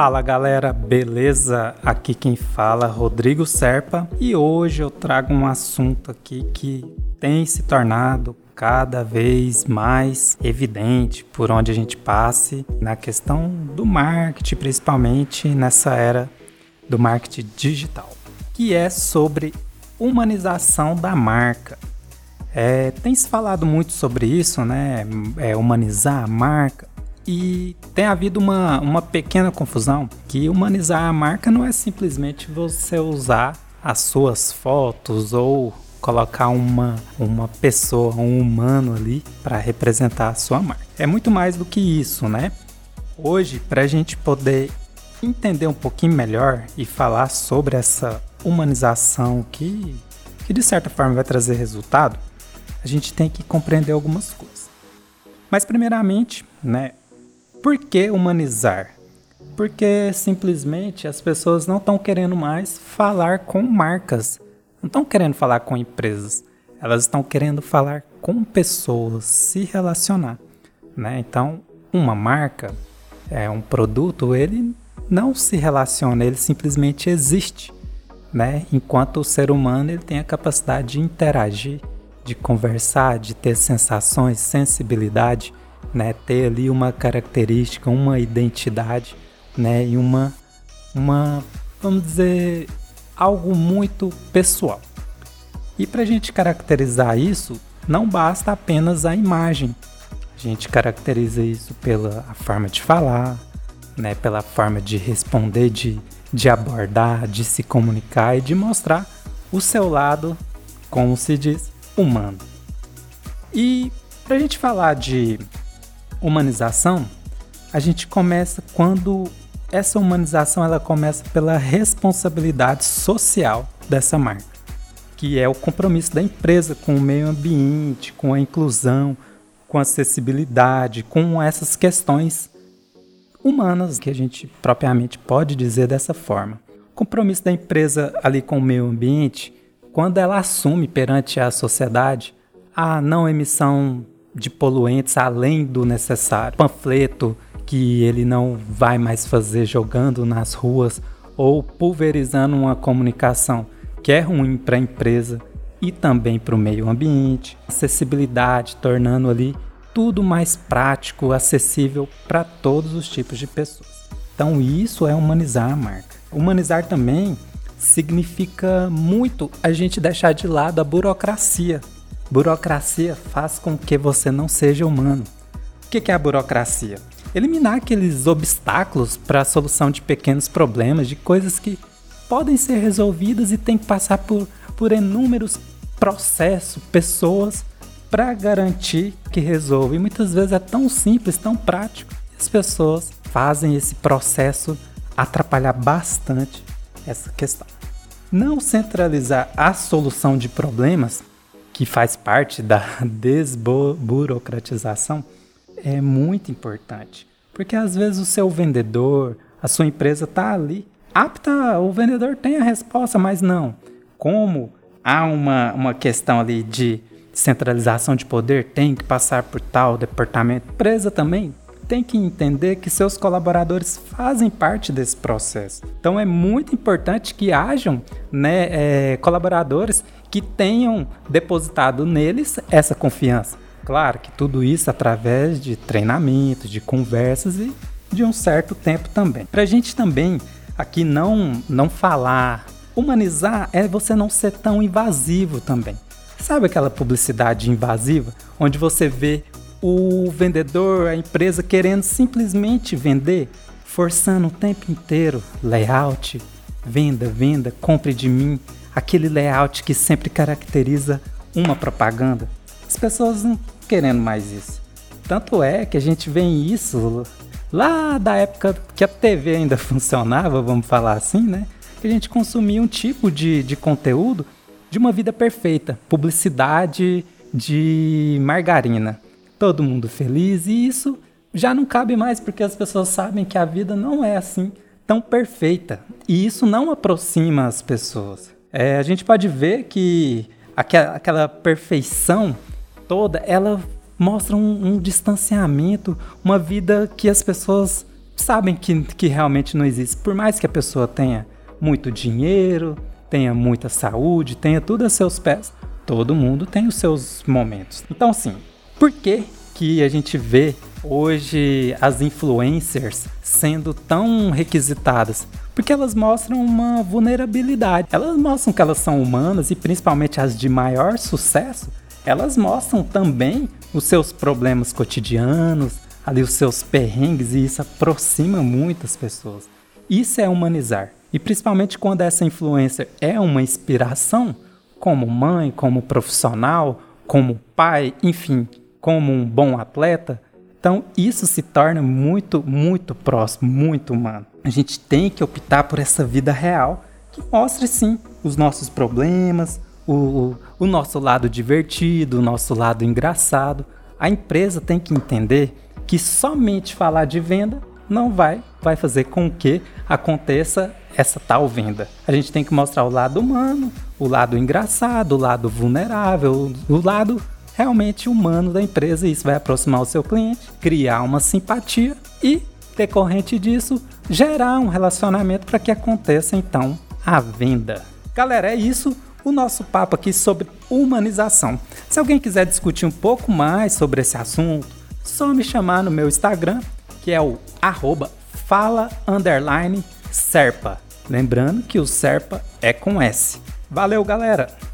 Fala galera, beleza? Aqui quem fala é Rodrigo Serpa e hoje eu trago um assunto aqui que tem se tornado cada vez mais evidente por onde a gente passe na questão do marketing, principalmente nessa era do marketing digital, que é sobre humanização da marca. É, tem se falado muito sobre isso, né? É, humanizar a marca. E tem havido uma, uma pequena confusão que humanizar a marca não é simplesmente você usar as suas fotos ou colocar uma, uma pessoa, um humano ali para representar a sua marca. É muito mais do que isso, né? Hoje, para a gente poder entender um pouquinho melhor e falar sobre essa humanização que, que de certa forma vai trazer resultado, a gente tem que compreender algumas coisas. Mas primeiramente, né, por que humanizar? Porque simplesmente as pessoas não estão querendo mais falar com marcas, não estão querendo falar com empresas, elas estão querendo falar com pessoas, se relacionar. Né? Então, uma marca, é um produto, ele não se relaciona, ele simplesmente existe. Né? Enquanto o ser humano ele tem a capacidade de interagir, de conversar, de ter sensações, sensibilidade né, ter ali uma característica, uma identidade, né, e uma, uma, vamos dizer, algo muito pessoal. E para a gente caracterizar isso, não basta apenas a imagem. A gente caracteriza isso pela forma de falar, né, pela forma de responder, de, de abordar, de se comunicar e de mostrar o seu lado, como se diz, humano. E para a gente falar de humanização, a gente começa quando essa humanização ela começa pela responsabilidade social dessa marca, que é o compromisso da empresa com o meio ambiente, com a inclusão, com a acessibilidade, com essas questões humanas que a gente propriamente pode dizer dessa forma. O compromisso da empresa ali com o meio ambiente, quando ela assume perante a sociedade a não emissão de poluentes além do necessário. Panfleto que ele não vai mais fazer jogando nas ruas ou pulverizando uma comunicação que é ruim para a empresa e também para o meio ambiente. Acessibilidade, tornando ali tudo mais prático, acessível para todos os tipos de pessoas. Então isso é humanizar a marca. Humanizar também significa muito a gente deixar de lado a burocracia Burocracia faz com que você não seja humano. O que é a burocracia? Eliminar aqueles obstáculos para a solução de pequenos problemas, de coisas que podem ser resolvidas e tem que passar por, por inúmeros processos, pessoas para garantir que resolve. E muitas vezes é tão simples, tão prático. E as pessoas fazem esse processo atrapalhar bastante essa questão. Não centralizar a solução de problemas que faz parte da desburocratização, é muito importante. Porque às vezes o seu vendedor, a sua empresa está ali, apta, o vendedor tem a resposta, mas não. Como há uma, uma questão ali de centralização de poder, tem que passar por tal departamento, empresa também tem que entender que seus colaboradores fazem parte desse processo. Então é muito importante que hajam né, é, colaboradores que tenham depositado neles essa confiança. Claro que tudo isso através de treinamento, de conversas e de um certo tempo também. Para a gente também aqui não, não falar, humanizar é você não ser tão invasivo também. Sabe aquela publicidade invasiva onde você vê o vendedor, a empresa querendo simplesmente vender, forçando o tempo inteiro layout, venda, venda, compre de mim, aquele layout que sempre caracteriza uma propaganda. As pessoas não querendo mais isso. Tanto é que a gente vê isso lá da época que a TV ainda funcionava, vamos falar assim, né? Que a gente consumia um tipo de, de conteúdo de uma vida perfeita, publicidade de margarina todo mundo feliz e isso já não cabe mais porque as pessoas sabem que a vida não é assim tão perfeita e isso não aproxima as pessoas. É, a gente pode ver que aquela, perfeição toda ela mostra um, um distanciamento, uma vida que as pessoas sabem que, que realmente não existe. Por mais que a pessoa tenha muito dinheiro, tenha muita saúde, tenha tudo a seus pés, todo mundo tem os seus momentos. Então, assim, por que, que a gente vê hoje as influencers sendo tão requisitadas? Porque elas mostram uma vulnerabilidade. Elas mostram que elas são humanas e principalmente as de maior sucesso, elas mostram também os seus problemas cotidianos, ali os seus perrengues e isso aproxima muitas pessoas. Isso é humanizar. E principalmente quando essa influencer é uma inspiração, como mãe, como profissional, como pai, enfim, como um bom atleta, então isso se torna muito, muito próximo, muito humano. A gente tem que optar por essa vida real que mostre sim os nossos problemas, o, o nosso lado divertido, o nosso lado engraçado. A empresa tem que entender que somente falar de venda não vai, vai fazer com que aconteça essa tal venda. A gente tem que mostrar o lado humano, o lado engraçado, o lado vulnerável, o lado realmente humano da empresa. Isso vai aproximar o seu cliente, criar uma simpatia e, decorrente disso, gerar um relacionamento para que aconteça então a venda. Galera, é isso o nosso papo aqui sobre humanização. Se alguém quiser discutir um pouco mais sobre esse assunto, só me chamar no meu Instagram, que é o arroba fala serpa. Lembrando que o serpa é com S. Valeu, galera!